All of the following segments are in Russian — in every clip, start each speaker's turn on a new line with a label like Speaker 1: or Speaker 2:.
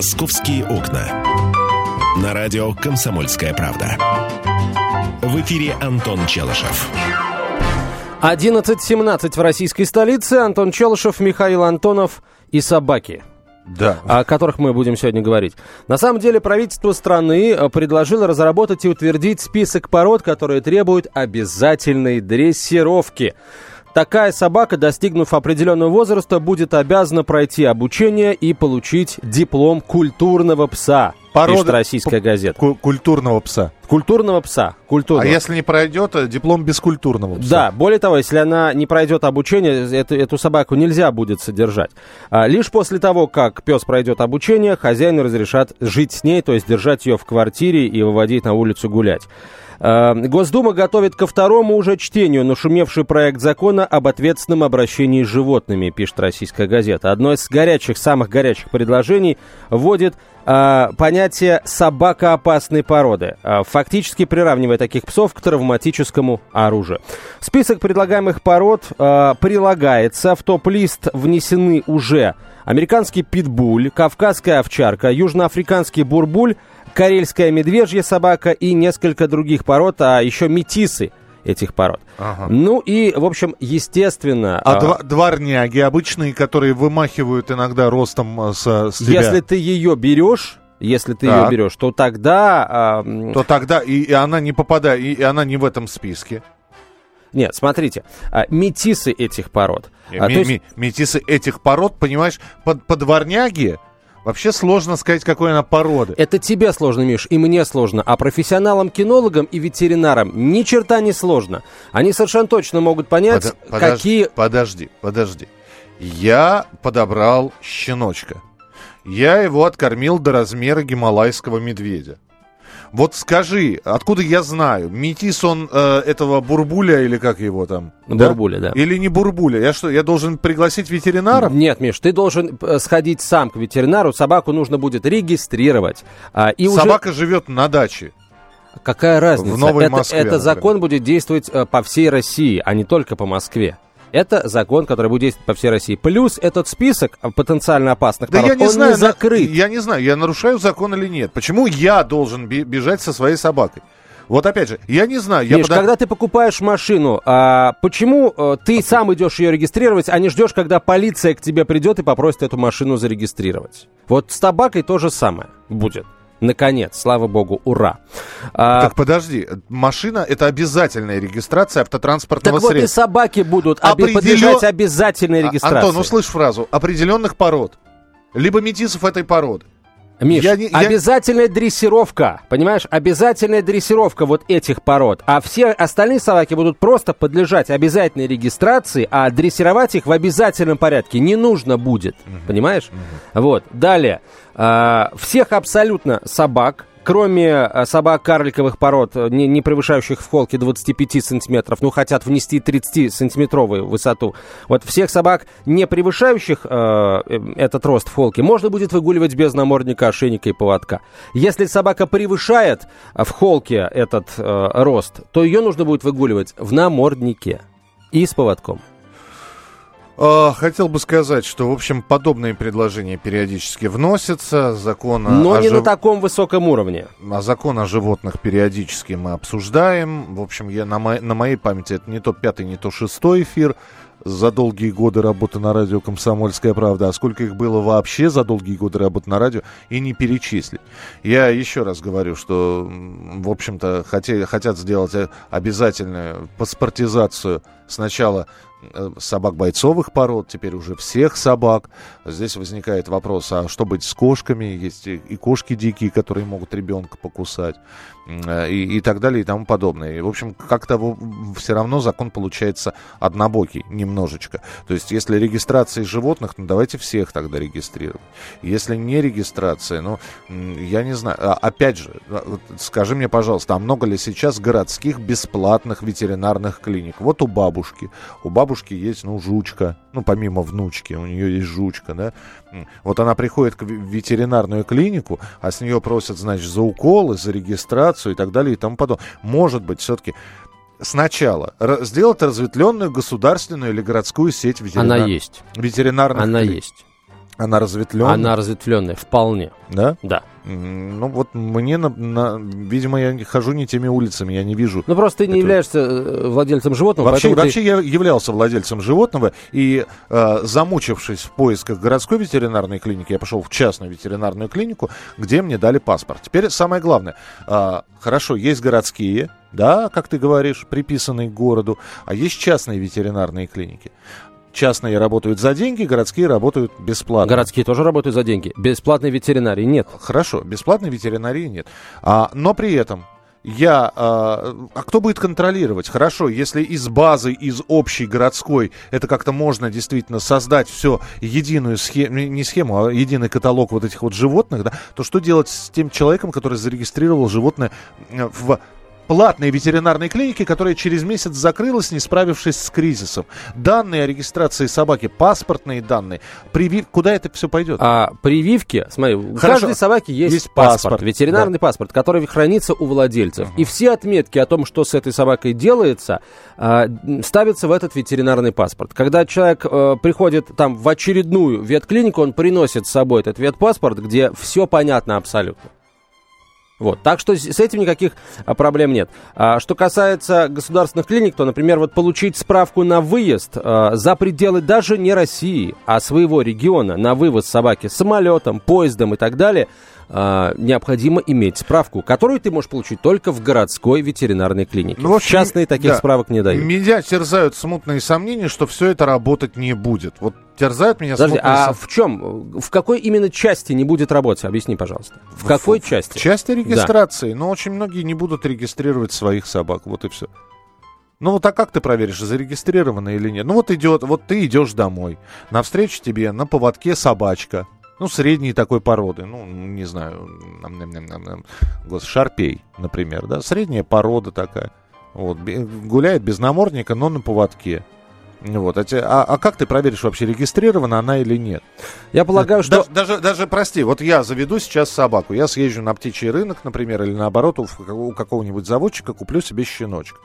Speaker 1: «Московские окна». На радио «Комсомольская правда». В эфире Антон Челышев.
Speaker 2: 11.17 в российской столице. Антон Челышев, Михаил Антонов и собаки.
Speaker 3: Да.
Speaker 2: О которых мы будем сегодня говорить. На самом деле правительство страны э, предложило разработать и утвердить список пород, которые требуют обязательной дрессировки. Такая собака, достигнув определенного возраста, будет обязана пройти обучение и получить диплом культурного пса.
Speaker 3: Порода-
Speaker 2: пишет российская газета.
Speaker 3: Ку- культурного пса.
Speaker 2: Культурного пса.
Speaker 3: А
Speaker 2: Культурного.
Speaker 3: если не пройдет, э, диплом бескультурного пса.
Speaker 2: Да, более того, если она не пройдет обучение, эту, эту собаку нельзя будет содержать. А, лишь после того, как пес пройдет обучение, хозяину разрешат жить с ней, то есть держать ее в квартире и выводить на улицу гулять. А, Госдума готовит ко второму уже чтению нашумевший проект закона об ответственном обращении с животными, пишет российская газета. Одно из горячих, самых горячих предложений вводит а, понятие собака-опасной породы, а, фактически приравнивая таких псов к травматическому оружию. Список предлагаемых пород а, прилагается. В топ-лист внесены уже американский питбуль, кавказская овчарка, южноафриканский бурбуль, карельская медвежья собака и несколько других пород, а еще метисы этих пород.
Speaker 3: Ага.
Speaker 2: Ну и, в общем, естественно...
Speaker 3: А
Speaker 2: а,
Speaker 3: два- дворняги обычные, которые вымахивают иногда ростом э, с, с тебя,
Speaker 2: Если ты ее берешь, если ты
Speaker 3: Так.
Speaker 2: ее берешь, то тогда... а, м,
Speaker 3: то тогда и, и она не попадает, и, и она не в этом списке.
Speaker 2: Нет, смотрите, а, метисы этих пород. А,
Speaker 3: Ми-
Speaker 2: то есть-
Speaker 3: ми- метисы этих пород, понимаешь, под, под дворняги вообще сложно сказать, какой она породы.
Speaker 2: Это тебе сложно, Миш, и мне сложно. А профессионалам-кинологам и ветеринарам ни черта не сложно. Они совершенно точно могут понять,
Speaker 3: Подо- подож-
Speaker 2: какие...
Speaker 3: Подожди, подожди. Я подобрал щеночка. Я его откормил до размера гималайского медведя. Вот скажи, откуда я знаю, метис он э, этого бурбуля или как его там?
Speaker 2: Бурбуля, да.
Speaker 3: Или не бурбуля? Я что, я должен пригласить ветеринаров?
Speaker 2: Нет, Миш, ты должен э, сходить сам к ветеринару. Собаку нужно будет регистрировать. А, и уже...
Speaker 3: Собака живет на даче.
Speaker 2: Какая разница?
Speaker 3: В Новой
Speaker 2: это,
Speaker 3: Москве,
Speaker 2: это
Speaker 3: например.
Speaker 2: закон будет действовать э, по всей России, а не только по Москве. Это закон, который будет действовать по всей России. Плюс этот список потенциально опасных
Speaker 3: Да
Speaker 2: пород,
Speaker 3: я не
Speaker 2: он
Speaker 3: знаю,
Speaker 2: не закрыт.
Speaker 3: я не знаю, я нарушаю закон или нет. Почему я должен бежать со своей собакой? Вот опять же, я не знаю. Я
Speaker 2: Миш,
Speaker 3: подо-
Speaker 2: когда ты покупаешь машину, а, почему э, ты сам идешь ее регистрировать, а не ждешь, когда полиция к тебе придет и попросит эту машину зарегистрировать? Вот с табакой то же самое будет. Наконец, слава богу, ура. А,
Speaker 3: Так подожди, машина это обязательная регистрация автотранспортного
Speaker 2: так вот и
Speaker 3: средства.
Speaker 2: собаки будут
Speaker 3: Определен-
Speaker 2: подлежать обязательной
Speaker 3: А,
Speaker 2: регистрации.
Speaker 3: Антон, услышь фразу определенных пород. Либо метисов этой породы.
Speaker 2: Миш,
Speaker 3: Я не- я-
Speaker 2: обязательная дрессировка, понимаешь? Обязательная дрессировка вот этих пород. А все остальные собаки будут просто подлежать обязательной регистрации, а дрессировать их в обязательном порядке не нужно будет. Понимаешь? Вот. Далее. А, всех абсолютно собак, кроме а, собак карликовых пород, э, не, не превышающих в холке 25 сантиметров, ну, хотят внести 30-сантиметровую высоту. Вот всех собак, не превышающих э, э, этот рост в холке, можно будет выгуливать без намордника, ошейника и поводка. Если собака превышает э, в холке этот э, рост, то ее нужно будет выгуливать в наморднике и с поводком.
Speaker 3: А, хотел бы сказать, что, в общем, подобные предложения периодически вносятся. Закон о-
Speaker 2: Но
Speaker 3: о
Speaker 2: не
Speaker 3: жив-
Speaker 2: на таком высоком уровне.
Speaker 3: А закон о животных периодически мы обсуждаем. В общем, я на, мо- на моей памяти это не то пятый, не то шестой эфир за долгие годы работы на радио «Комсомольская правда». А сколько их было вообще за долгие годы работы на радио, и не перечислить. Я еще раз говорю, что, в общем-то, хоте- хотят сделать э, обязательную паспортизацию сначала собак бойцовых пород, теперь уже всех собак. Здесь возникает вопрос, а что быть с кошками? Есть и, кошки дикие, которые могут ребенка покусать, э, и, и так далее, и тому подобное. И, в общем, как-то все равно закон получается однобокий немножечко. То есть, если регистрация животных, ну давайте всех тогда регистрировать. Если не регистрация, ну, я не знаю. А, опять же, а, скажи мне, пожалуйста, а много ли сейчас городских бесплатных ветеринарных клиник? Вот у бабушки. У бабушки есть, ну, жучка. Ну, помимо внучки, у нее есть жучка, да? Вот она приходит к ветеринарную клинику, а с нее просят, значит, за уколы, за регистрацию и так далее и тому подобное. Может быть, все-таки сначала сделать разветвленную государственную или городскую сеть ветеринар...
Speaker 2: Она есть.
Speaker 3: ветеринарных
Speaker 2: Она
Speaker 3: клиник.
Speaker 2: есть.
Speaker 3: Она разветвленная?
Speaker 2: Она разветвленная, вполне.
Speaker 3: Да?
Speaker 2: Да.
Speaker 3: Ну вот мне, на, на, видимо, я хожу не теми улицами, я не вижу.
Speaker 2: Ну просто ты не это... являешься э, владельцем животного.
Speaker 3: Вообще, вообще
Speaker 2: ты...
Speaker 3: я являлся владельцем животного и э, замучившись в поисках городской ветеринарной клиники, я пошел в частную ветеринарную клинику, где мне дали паспорт. Теперь самое главное, э, хорошо, есть городские, да, как ты говоришь, приписанные к городу, а есть частные ветеринарные клиники. Частные работают за деньги, городские работают бесплатно.
Speaker 2: Городские тоже работают за деньги. Бесплатной ветеринарии нет.
Speaker 3: Хорошо, бесплатной ветеринарии нет. А, но при этом я... А, а кто будет контролировать? Хорошо, если из базы, из общей городской, это как-то можно действительно создать все единую схему, не схему, а единый каталог вот этих вот животных, да, то что делать с тем человеком, который зарегистрировал животное в платной ветеринарной клиники, которая через месяц закрылась, не справившись с кризисом. Данные о регистрации собаки, паспортные данные. Привив... Куда это все пойдет?
Speaker 2: А прививки, смотри, у каждой собаки есть, есть паспорт, паспорт, ветеринарный да. паспорт, который хранится у владельцев. Угу. И все отметки о том, что с этой собакой делается, а, ставятся в этот ветеринарный паспорт. Когда человек э, приходит там в очередную ветклинику, он приносит с собой этот ветпаспорт, где все понятно абсолютно. Вот. Так что с этим никаких а, проблем нет. А, что касается государственных клиник, то, например, вот получить справку на выезд а, за пределы даже не России, а своего региона на вывоз собаки самолетом, поездом и так далее – э, необходимо иметь справку, которую ты можешь получить только в городской ветеринарной клинике. Ну, в, общем, Частные таких да, справок не дают.
Speaker 3: Меня терзают смутные сомнения, что все это работать не будет. Вот терзают меня
Speaker 2: Подожди, смутные а в чем? В какой именно части не будет работать? Объясни, пожалуйста. В, в какой части?
Speaker 3: В части регистрации. Да. Но очень многие не будут регистрировать своих собак. Вот и все. Ну вот а как ты проверишь, зарегистрировано или нет? Ну вот идет, вот ты идешь домой, навстречу тебе на поводке собачка, ну, средней такой породы, ну, не знаю, шарпей, например, да, средняя порода такая. Вот, гуляет без намордника, но на поводке. Вот, а, а, а как ты проверишь вообще, регистрирована она или нет?
Speaker 2: Я полагаю, что...
Speaker 3: Даже, даже, даже, прости, вот я заведу сейчас собаку, я съезжу на птичий рынок, например, или наоборот у, у какого-нибудь заводчика куплю себе щеночка.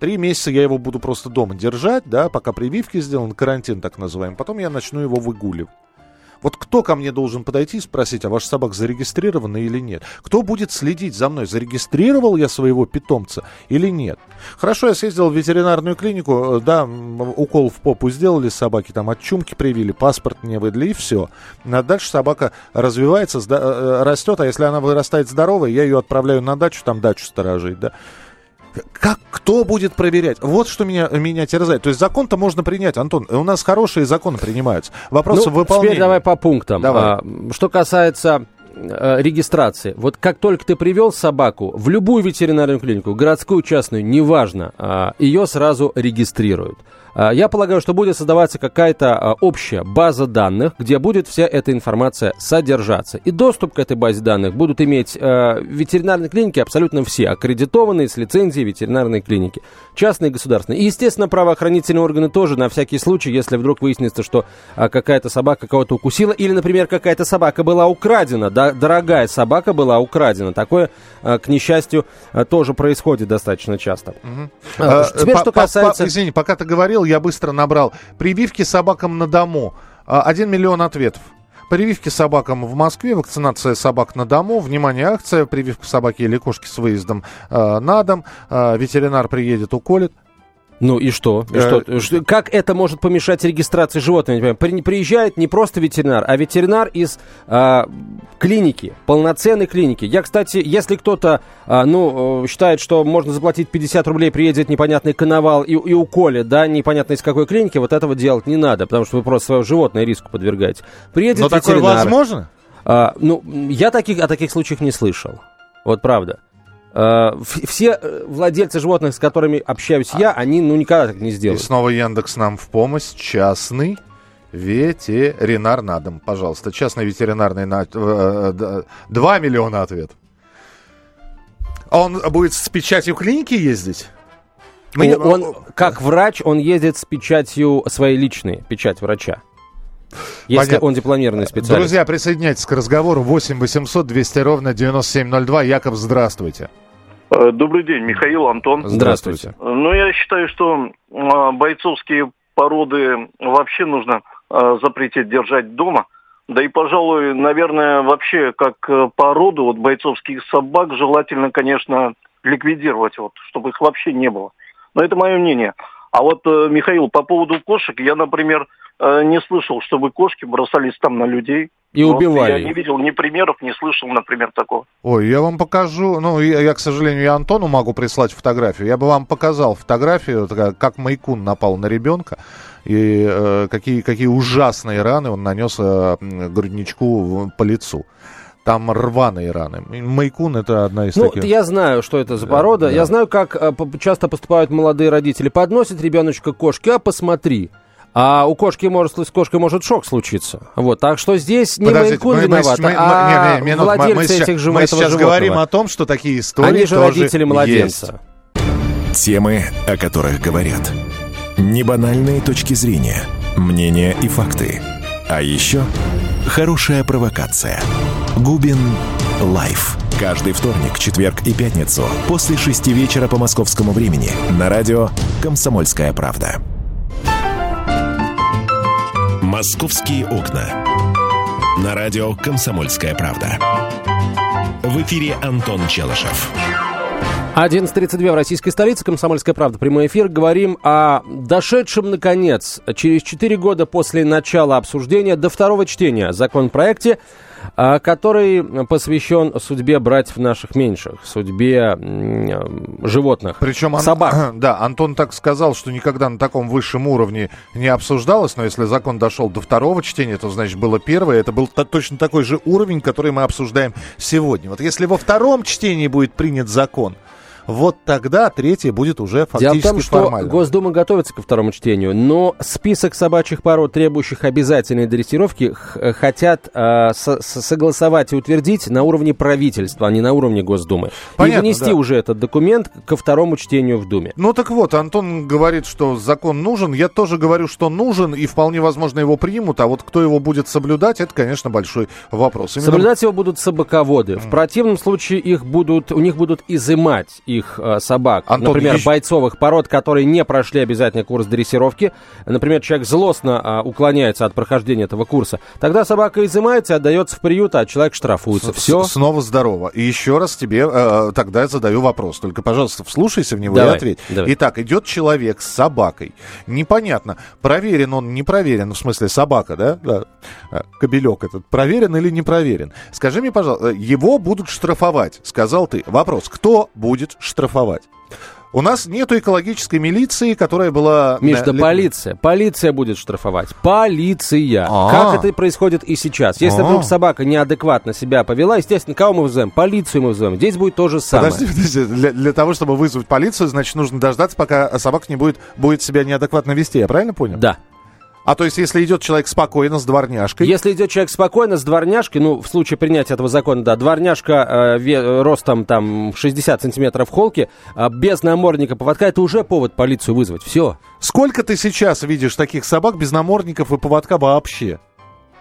Speaker 3: Три месяца я его буду просто дома держать, да, пока прививки сделаны, карантин так называемый. Потом я начну его выгуливать. Вот кто ко мне должен подойти и спросить, а ваш собак зарегистрирована или нет? Кто будет следить за мной, зарегистрировал я своего питомца или нет? Хорошо, я съездил в ветеринарную клинику, да, укол в попу сделали собаки, там от чумки привили, паспорт мне выдали и все. А дальше собака развивается, э, э, растет, а если она вырастает здоровая, я ее отправляю на дачу, там дачу сторожить, да. Как, кто будет проверять? Вот что меня, меня терзает. То есть закон-то можно принять, Антон. У нас хорошие законы принимаются. Вопрос ну, выполнения.
Speaker 2: Теперь давай по пунктам. Давай. А, что касается э, регистрации. Вот как только ты привел собаку в любую ветеринарную клинику, городскую, частную, неважно, а, ее сразу регистрируют. А, я полагаю, что будет создаваться какая-то а, общая база данных, где будет вся эта информация содержаться. И доступ к этой базе данных будут иметь э, ветеринарные клиники абсолютно все, аккредитованные с лицензией ветеринарные клиники, частные и государственные. И, естественно, правоохранительные органы тоже на всякий случай, если вдруг выяснится, что какая-то собака кого-то укусила, или, например, какая-то собака была украдена, да, дорогая собака была украдена. Такое, к несчастью, тоже происходит достаточно часто. Угу.
Speaker 3: А, теперь, что касается... Извини, пока ты говорил, посмотрел, я быстро набрал. Прививки собакам на дому. А, один миллион ответов. Прививки собакам в Москве, вакцинация собак на дому, внимание, акция, прививка собаки или кошки с выездом э, на дом, э, ветеринар приедет, уколет.
Speaker 2: Ну и что? И что? Э, как это может помешать регистрации животных? Понимаю. Приезжает не просто ветеринар, а ветеринар из а, клиники, полноценной клиники. Я, кстати, если кто-то, а, ну, э, считает, что можно заплатить 50 рублей, приедет непонятный коновал и, и уколет, да, непонятно из какой клиники, вот этого делать не надо, потому что вы просто свое животное риску подвергаете. Приедет Но ветеринар.
Speaker 3: такое возможно?
Speaker 2: А, ну, я таких, о таких случаях не слышал. Вот правда. Э, все э, владельцы животных, с которыми общаюсь я, они ну никогда так не сделают.
Speaker 3: И снова Яндекс нам в помощь. Частный ветеринар на дом. Пожалуйста, частный ветеринарный на... 2 э, миллиона ответов. А он будет с печатью клиники ездить?
Speaker 2: Мы... Он, он, как врач, он ездит с печатью своей личной, печать врача. Если Понятно. он дипломированный специалист.
Speaker 3: Друзья, присоединяйтесь к разговору. 8 800 200 ровно 9702. Яков, здравствуйте.
Speaker 4: Э, добрый день, Михаил, Антон.
Speaker 2: Здравствуйте.
Speaker 4: Ну, я считаю, что а, бойцовские породы вообще нужно а, запретить держать дома, Да и, пожалуй, наверное, вообще как э, породу вот бойцовских собак желательно, конечно, ликвидировать, вот, чтобы их вообще не было. Но это мое мнение. А вот, э, Михаил, по поводу кошек, я, например, э, не слышал, чтобы кошки бросались там на людей.
Speaker 2: И
Speaker 4: Вот
Speaker 2: убивали.
Speaker 4: Я не видел ни примеров, не слышал, например, такого.
Speaker 3: Ой, я вам покажу, ну, я, я, к сожалению, я Антону могу прислать фотографию. Я бы вам показал фотографию, как Майкун напал на ребенка, и э, какие, какие ужасные раны он нанес э, грудничку по лицу. Там рваные раны. Майкун это одна из
Speaker 2: Ну,
Speaker 3: таких.
Speaker 2: я знаю, что это за порода.
Speaker 3: да.
Speaker 2: Я знаю, как э, часто поступают молодые родители. Подносят ребеночка к кошке, а посмотри. А у кошки может, с кошкой может шок случиться. Вот, так что здесь не
Speaker 3: Подождите, мы- мы-
Speaker 2: виноват,
Speaker 3: мы- мы-
Speaker 2: а
Speaker 3: не, не, минуту, мы-
Speaker 2: владельцы
Speaker 3: мы сейчас,
Speaker 2: этих же,
Speaker 3: мы сейчас
Speaker 2: животного.
Speaker 3: говорим о том, что такие истории
Speaker 2: Они же
Speaker 3: тоже
Speaker 2: родители младенца.
Speaker 3: есть.
Speaker 1: Темы, о которых говорят. Небанальные точки зрения, мнения и факты. А еще хорошая провокация. Губин Live. Каждый вторник, четверг и пятницу после шести вечера по московскому времени на радио «Комсомольская правда». «Московские окна». На радио «Комсомольская правда». В эфире Антон Челышев.
Speaker 2: 11.32 в российской столице, Комсомольская правда, прямой эфир. Говорим о дошедшем, наконец, через 4 года после начала обсуждения до второго чтения законопроекте, который посвящен судьбе братьев наших меньших, судьбе животных,
Speaker 3: Причем, Ан-
Speaker 2: собак.
Speaker 3: да, Антон так сказал, что никогда на таком высшем уровне не обсуждалось, но если закон дошел до второго чтения, то, значит, было первое. Это был то- точно такой же уровень, который мы обсуждаем сегодня. Вот если во втором чтении будет принят закон, вот тогда третье будет уже
Speaker 2: Дело в
Speaker 3: фактически
Speaker 2: том, что
Speaker 3: формально.
Speaker 2: Госдума готовится ко второму чтению, но список собачьих пород, требующих обязательной дрессировки, х- хотят э, со- со- согласовать и утвердить на уровне правительства, а не на уровне Госдумы.
Speaker 3: Понятно,
Speaker 2: и внести
Speaker 3: да.
Speaker 2: уже этот документ ко второму чтению в Думе.
Speaker 3: Ну так вот, Антон говорит, что закон нужен. Я тоже говорю, что нужен, и вполне возможно его примут. А вот кто его будет соблюдать, это, конечно, большой вопрос. Именно-
Speaker 2: Соблюдать его будут собаководы. В противном случае их будут, у них будут изымать их э, собак.
Speaker 3: Антон,
Speaker 2: Например,
Speaker 3: еще-
Speaker 2: бойцовых пород, которые не прошли обязательный курс дрессировки. Например, человек злостно а, уклоняется от прохождения этого курса. Тогда собака изымается отдается в приют, а человек штрафуется.
Speaker 3: С-
Speaker 2: Все.
Speaker 3: Снова здорово. И еще раз тебе э, тогда задаю вопрос. Только, пожалуйста, вслушайся в него
Speaker 2: Давай,
Speaker 3: и ответь.
Speaker 2: давай.
Speaker 3: Итак, идет человек с собакой. Непонятно, проверен он, не проверен. Ну, В смысле, собака, да? да. Э, Кобелек этот. Проверен или не проверен? Скажи мне, пожалуйста, э, его будут штрафовать, сказал ты. Вопрос, кто будет штрафовать? У нас нету экологической милиции, которая была...
Speaker 2: Миш, да
Speaker 3: ли-
Speaker 2: полиция. Полиция будет штрафовать. Полиция.
Speaker 3: А.
Speaker 2: Как это происходит и сейчас. Если
Speaker 3: А.
Speaker 2: вдруг собака неадекватно себя повела, естественно, кого мы вызовем? Полицию мы вызовем. Здесь будет то же самое.
Speaker 3: Подожди, подожди. Для, для того, чтобы вызвать полицию, значит, нужно дождаться, пока собака не будет, будет себя неадекватно вести. Я правильно понял?
Speaker 2: Да.
Speaker 3: А то есть, если идет человек спокойно, с дворняжкой...
Speaker 2: Если идет человек спокойно с дворняжкой, ну, в случае принятия этого закона, да, дворняжка э, ве- ростом там в 60 сантиметров холки, э, без намордника поводка, это уже повод полицию вызвать. Все.
Speaker 3: Сколько ты сейчас видишь таких собак без намордников и поводка вообще?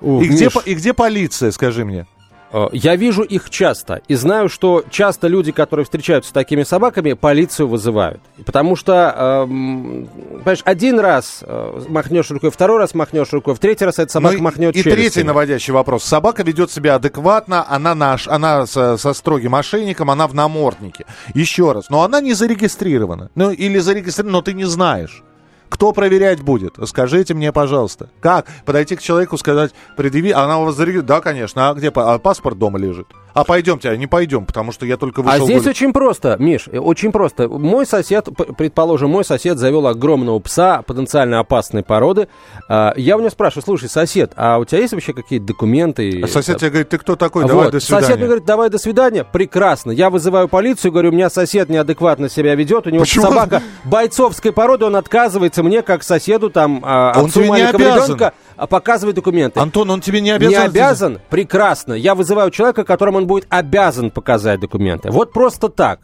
Speaker 3: И где,
Speaker 2: Миш,
Speaker 3: и где полиция, скажи мне?
Speaker 2: Э, я вижу их часто и знаю, что часто люди, которые встречаются с такими собаками, полицию вызывают. Потому что, эм, понимаешь, один раз э, махнешь рукой, второй раз махнешь рукой, в третий раз эта собака
Speaker 3: Ну,
Speaker 2: махнет
Speaker 3: И третий наводящий вопрос. Собака ведет себя адекватно, она, наш, она со, со строгим ошейником, она в наморднике. Еще раз, но она не зарегистрирована. Ну, или зарегистрирована, но ты не знаешь. Кто проверять будет? Скажите мне, пожалуйста. Как подойти к человеку, сказать, предъяви, она у вас зарегистрирована? Да, конечно. А где а паспорт дома лежит? А пойдемте, а не пойдем, потому что я только
Speaker 2: А
Speaker 3: вышел...
Speaker 2: здесь
Speaker 3: гулять.
Speaker 2: очень просто, Миш, э, очень просто. Мой сосед, предположим, мой сосед завел огромного пса потенциально опасной породы. А, Я у него спрашиваю, слушай, сосед, а у тебя есть вообще какие-то документы?
Speaker 3: А Сосед тебе говорит, ты кто такой?
Speaker 2: Вот.
Speaker 3: Давай, до свидания.
Speaker 2: Сосед мне говорит, давай до свидания. Прекрасно. Я вызываю полицию, говорю, у меня сосед неадекватно себя ведет, у него
Speaker 3: Почему?
Speaker 2: собака бойцовской породы, он отказывается мне, как соседу, там, а,
Speaker 3: А он
Speaker 2: отцу
Speaker 3: тебе не
Speaker 2: маленького
Speaker 3: обязан.
Speaker 2: ребенка, а, показывать документы.
Speaker 3: Антон, он тебе не обязан...
Speaker 2: Не обязан? Прекрасно. Я вызываю человека, которому он будет обязан показать документы. Вот просто так.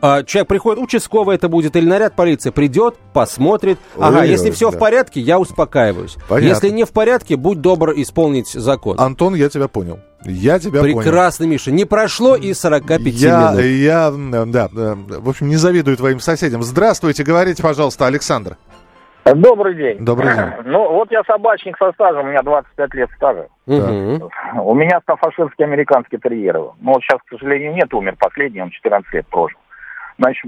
Speaker 2: А, Человек приходит, участковый это будет, или наряд полиции придет, посмотрит. Ага,
Speaker 3: Ой,
Speaker 2: если все
Speaker 3: да.
Speaker 2: в порядке, я успокаиваюсь.
Speaker 3: Понятно.
Speaker 2: Если не в порядке, будь добр исполнить закон.
Speaker 3: Антон, я тебя понял. Я тебя понял.
Speaker 2: Прекрасно, Миша. Не прошло и 45
Speaker 3: Я,
Speaker 2: минут.
Speaker 3: я, да, в общем, не завидую твоим соседям. Здравствуйте, говорите, пожалуйста, Александр.
Speaker 5: Добрый день.
Speaker 3: Добрый день.
Speaker 5: Ну, вот я собачник со стажем, у меня 25 лет стажа.
Speaker 2: Мгм.
Speaker 5: У меня стафаширский американский терьер. Ну, вот сейчас, к сожалению, нет, умер последний, он 14 лет прожил. Значит,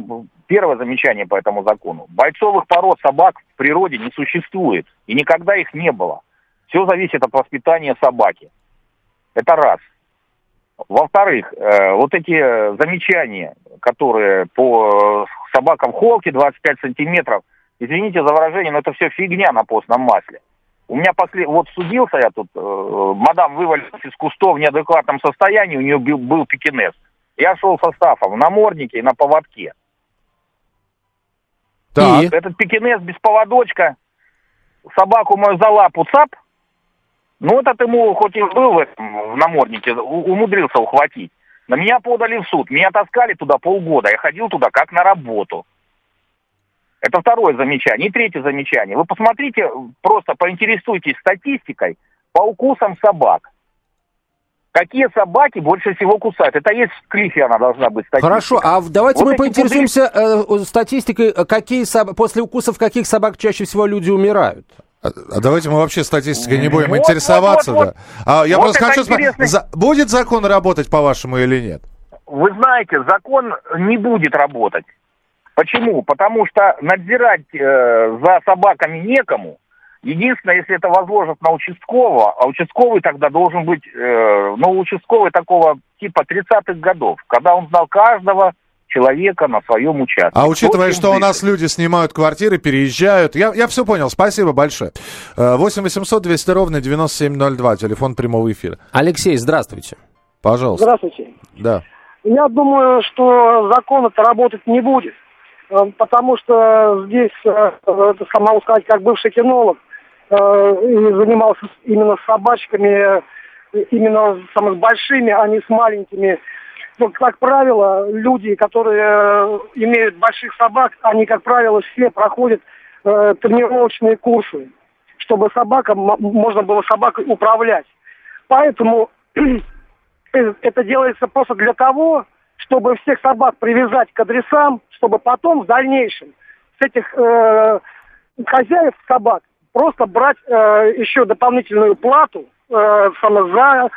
Speaker 5: первое замечание по этому закону. Бойцовых пород собак в природе не существует. И никогда их не было. Все зависит от воспитания собаки. Это раз. Во-вторых, э, вот эти э, замечания, которые по э, собакам холки 25 сантиметров, извините за выражение, но это все фигня на постном масле. У меня после... Вот судился я тут, э, мадам вывалилась из кустов в неадекватном состоянии, у нее был, был пекинес. Я шел со стафом в наморднике и на поводке.
Speaker 3: Так.
Speaker 2: И?
Speaker 5: Этот пекинес без поводочка, собаку мою за лапу цап, ну этот ему хоть и был в, этом, в наморднике, у- умудрился ухватить. На меня подали в суд, меня таскали туда полгода, я ходил туда как на работу. Это второе замечание. И третье замечание. Вы посмотрите, просто поинтересуйтесь статистикой по укусам собак. Какие собаки больше всего кусают? Это есть в клифе она должна быть статистика.
Speaker 2: Хорошо, а давайте
Speaker 5: Вот
Speaker 2: мы поинтересуемся э, статистикой, какие соб- после укусов каких собак чаще всего люди умирают.
Speaker 3: А а давайте мы вообще статистикой не будем
Speaker 5: Вот,
Speaker 3: интересоваться.
Speaker 5: вот, вот,
Speaker 3: да. А я
Speaker 5: Вот
Speaker 3: просто хочу спросить,
Speaker 5: интересный-
Speaker 3: за- будет закон работать, по-вашему, или нет?
Speaker 5: Вы знаете, закон не будет работать. Почему? Потому что надзирать э, за собаками некому. Единственное, если это возложат на участкового, а участковый тогда должен быть, э, ну, участковый такого типа 30-х годов, когда он знал каждого человека на своем участке.
Speaker 3: А учитывая, что у нас люди снимают квартиры, переезжают, я, я все понял, спасибо большое. Э, 8 800 200 ровно 9702, телефон прямого эфира.
Speaker 2: Алексей, здравствуйте.
Speaker 3: Пожалуйста.
Speaker 6: Здравствуйте.
Speaker 3: Да.
Speaker 6: Я думаю, что закон это работать не будет, потому что здесь, э, это могу сказать, как бывший кинолог, э, занимался именно с собачками, э, именно самыми большими, а не с маленькими. Ну, как правило, люди, которые э, имеют больших собак, они, как правило, все проходят э, тренировочные курсы, чтобы собака, м- можно было собакой управлять. Поэтому э, это делается просто для того, чтобы всех собак привязать к адресам, чтобы потом в дальнейшем с этих э, хозяев собак просто брать э, еще дополнительную плату э, за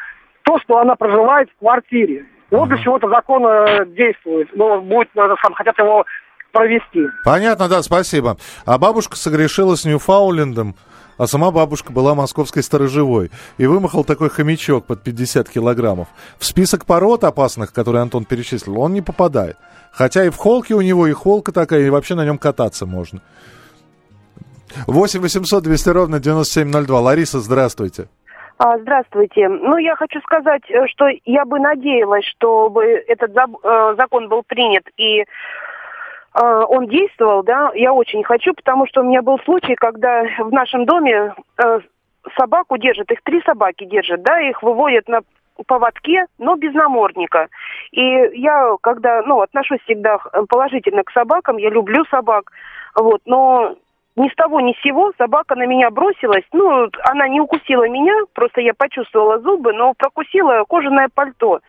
Speaker 6: то, что она проживает в квартире. Вот для чего это закон э, действует. Ну, будет, э, сам, хотят его провести.
Speaker 3: Понятно, да, спасибо. А бабушка согрешила с Ньюфаулендом, а сама бабушка была московской сторожевой. И вымахал такой хомячок под 50 килограммов. В список пород опасных, которые Антон перечислил, он не попадает. Хотя и в холке у него, и холка такая, и вообще на нем кататься можно. 8 800 200 ровно 9702. Лариса, здравствуйте.
Speaker 7: А, Здравствуйте. Ну, я хочу сказать, э, что я бы надеялась, чтобы этот э, закон был принят и он действовал, да, я очень хочу, потому что у меня был случай, когда в нашем доме э, собаку держат, их три собаки держат, да, их выводят на поводке, но без намордника. И я, когда, ну, отношусь всегда х- положительно к собакам, я люблю собак, вот, но ни с того ни с сего собака на меня бросилась. Ну, она не укусила меня, просто я почувствовала зубы, но прокусила кожаное пальто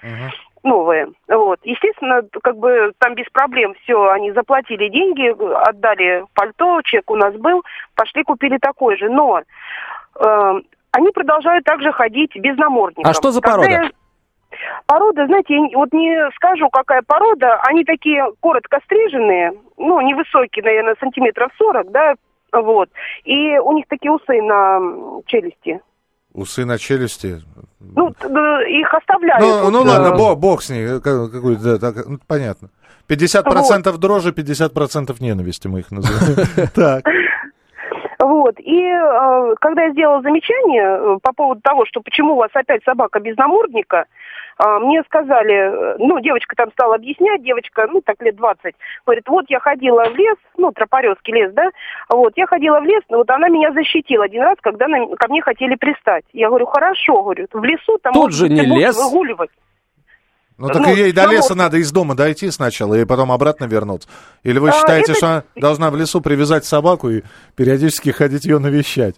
Speaker 7: новое. Вот. Естественно, как бы там без проблем все, они заплатили деньги, отдали пальто, чек у нас был, пошли купили такой же. Но э, они продолжают также ходить без намордников.
Speaker 2: А что за
Speaker 7: Когда
Speaker 2: порода?
Speaker 7: я- Порода, знаете, я вот не скажу, какая порода. Они такие коротко стриженные, ну, невысокие, наверное, сантиметров 40, да, вот. И у них такие усы на челюсти.
Speaker 3: Усы на челюсти.
Speaker 7: Ну, э, их оставляют.
Speaker 3: Ну,
Speaker 7: вот,
Speaker 3: ну
Speaker 7: э,
Speaker 3: ладно, бог, бог с ней. э, как- Какой, да, так, ну, понятно. 50% дрожи, 50% ненависти мы их называем. Так.
Speaker 7: Вот. И э, когда я сделала замечание э, по поводу того, что почему у вас опять собака без намордника, мне сказали, э, ну, девочка там стала объяснять, девочка, ну, так лет 20, говорит, вот я ходила в лес, ну, Тропорезский лес, да, вот, я ходила в лес, но вот она меня защитила один раз, когда на- ко мне хотели пристать. Я говорю, хорошо, говорю, в лесу там
Speaker 2: Тут же не лес.
Speaker 7: выгуливать.
Speaker 3: Ну так
Speaker 7: Ну,
Speaker 3: ей до
Speaker 7: само-
Speaker 3: леса надо из дома дойти сначала и потом обратно вернуться. Или вы
Speaker 7: А,
Speaker 3: считаете,
Speaker 7: это-
Speaker 3: что она должна в лесу привязать собаку и периодически ходить ее навещать?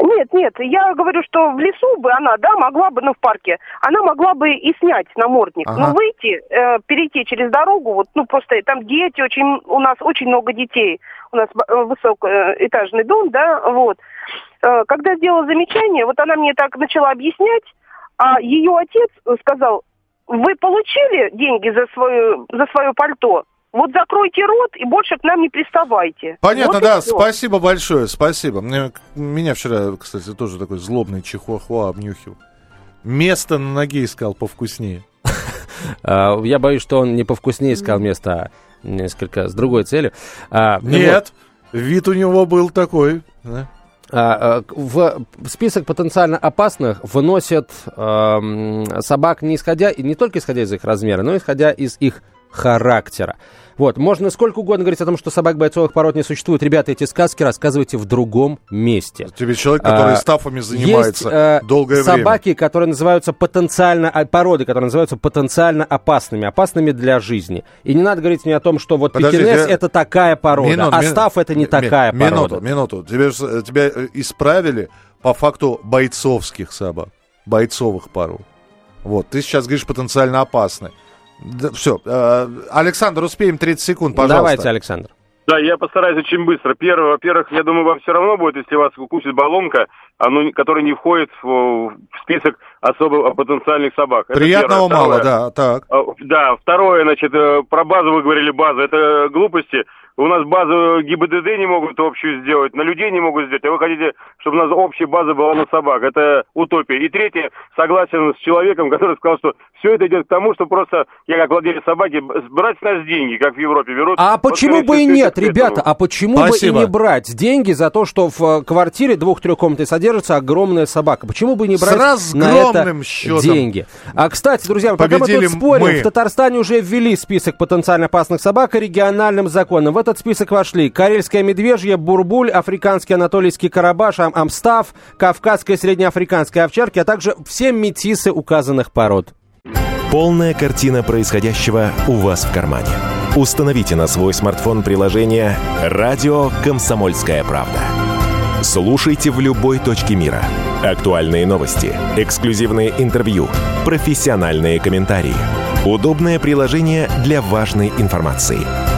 Speaker 7: Нет, нет, я говорю, что в лесу бы она, да, могла бы, ну, в парке, она могла бы и снять намордник.
Speaker 3: Ага.
Speaker 7: Но выйти, э, перейти через дорогу, вот, ну, просто там дети, очень, у нас очень много детей. У нас э, высокоэтажный дом, да, вот. Э, когда сделала замечание, вот она мне так начала объяснять, а ее отец сказал, вы получили деньги за свое, за свое пальто? Вот закройте рот и больше к нам не приставайте.
Speaker 3: Понятно,
Speaker 7: Вот
Speaker 3: да,
Speaker 7: всё.
Speaker 3: спасибо большое, спасибо. Мне- Меня вчера, кстати, тоже такой злобный чихуахуа обнюхил. Место на ноге искал повкуснее.
Speaker 2: А, Я боюсь, что он не повкуснее искал место, а несколько с другой целью. А, ну.
Speaker 3: Нет, вид у него был такой.
Speaker 2: А, В список потенциально опасных выносят эм, собак не исходя, не только исходя из их размера, но и исходя из их характера. Вот, можно сколько угодно говорить о том, что собак бойцовых пород не существует. Ребята, эти сказки рассказывайте в другом месте.
Speaker 3: Тебе человек, который
Speaker 2: А,
Speaker 3: стафами занимается
Speaker 2: Есть э,
Speaker 3: долгое время.
Speaker 2: собаки, которые называются потенциально, а, породы, которые называются потенциально опасными, опасными для жизни. И не надо говорить мне о том, что вот
Speaker 3: Подождите,
Speaker 2: пекинес
Speaker 3: я-
Speaker 2: это такая порода,
Speaker 3: Минуту,
Speaker 2: а
Speaker 3: мин-
Speaker 2: став это не
Speaker 3: ми-
Speaker 2: такая
Speaker 3: ми-
Speaker 2: порода.
Speaker 3: Минуту, минуту. Тебе ж- тебя э, исправили по факту бойцовских собак, бойцовых пород. Вот, ты сейчас говоришь потенциально опасны. все, Александр, успеем 30 секунд, пожалуйста.
Speaker 2: Давайте, Александр.
Speaker 8: Да, я постараюсь очень быстро. Первое, во-первых, я думаю, вам все равно будет, если вас укусит баллонка, оно, которая не входит в, в список особо потенциальных собак. Это
Speaker 3: Приятного
Speaker 8: первое.
Speaker 3: мало,
Speaker 8: Второе.
Speaker 3: да, так.
Speaker 8: А, Да, второе, значит, э, про базу вы говорили, база, это глупости. У нас базу ГИБДД не могут общую сделать, на людей не могут сделать, а вы хотите, чтобы у нас общая база была на собак. Это утопия. И третье, согласен с человеком, который сказал, что все это идет к тому, что просто я как владелец собаки брать с нас деньги, как в Европе берут.
Speaker 2: А
Speaker 8: Вот,
Speaker 2: почему бы и нет, ребята? А почему
Speaker 3: Спасибо.
Speaker 2: бы и не брать деньги за то, что в э, квартире двух-трехкомнатной содержится огромная собака? Почему бы не брать
Speaker 3: С
Speaker 2: на это
Speaker 3: счетом.
Speaker 2: деньги? А, кстати, друзья, пока мы тут спорим,
Speaker 3: мы.
Speaker 2: в Татарстане уже ввели список потенциально опасных собак региональным законом. В этот список вошли карельская медвежья, бурбуль, африканский анатолийский карабаш, ам- амстав, кавказская среднеафриканская овчарки, а также все метисы указанных пород.
Speaker 1: Полная картина происходящего у вас в кармане. Установите на свой смартфон приложение «Радио Комсомольская правда». Слушайте в любой точке мира. Актуальные новости, эксклюзивные интервью, профессиональные комментарии. Удобное приложение для важной информации.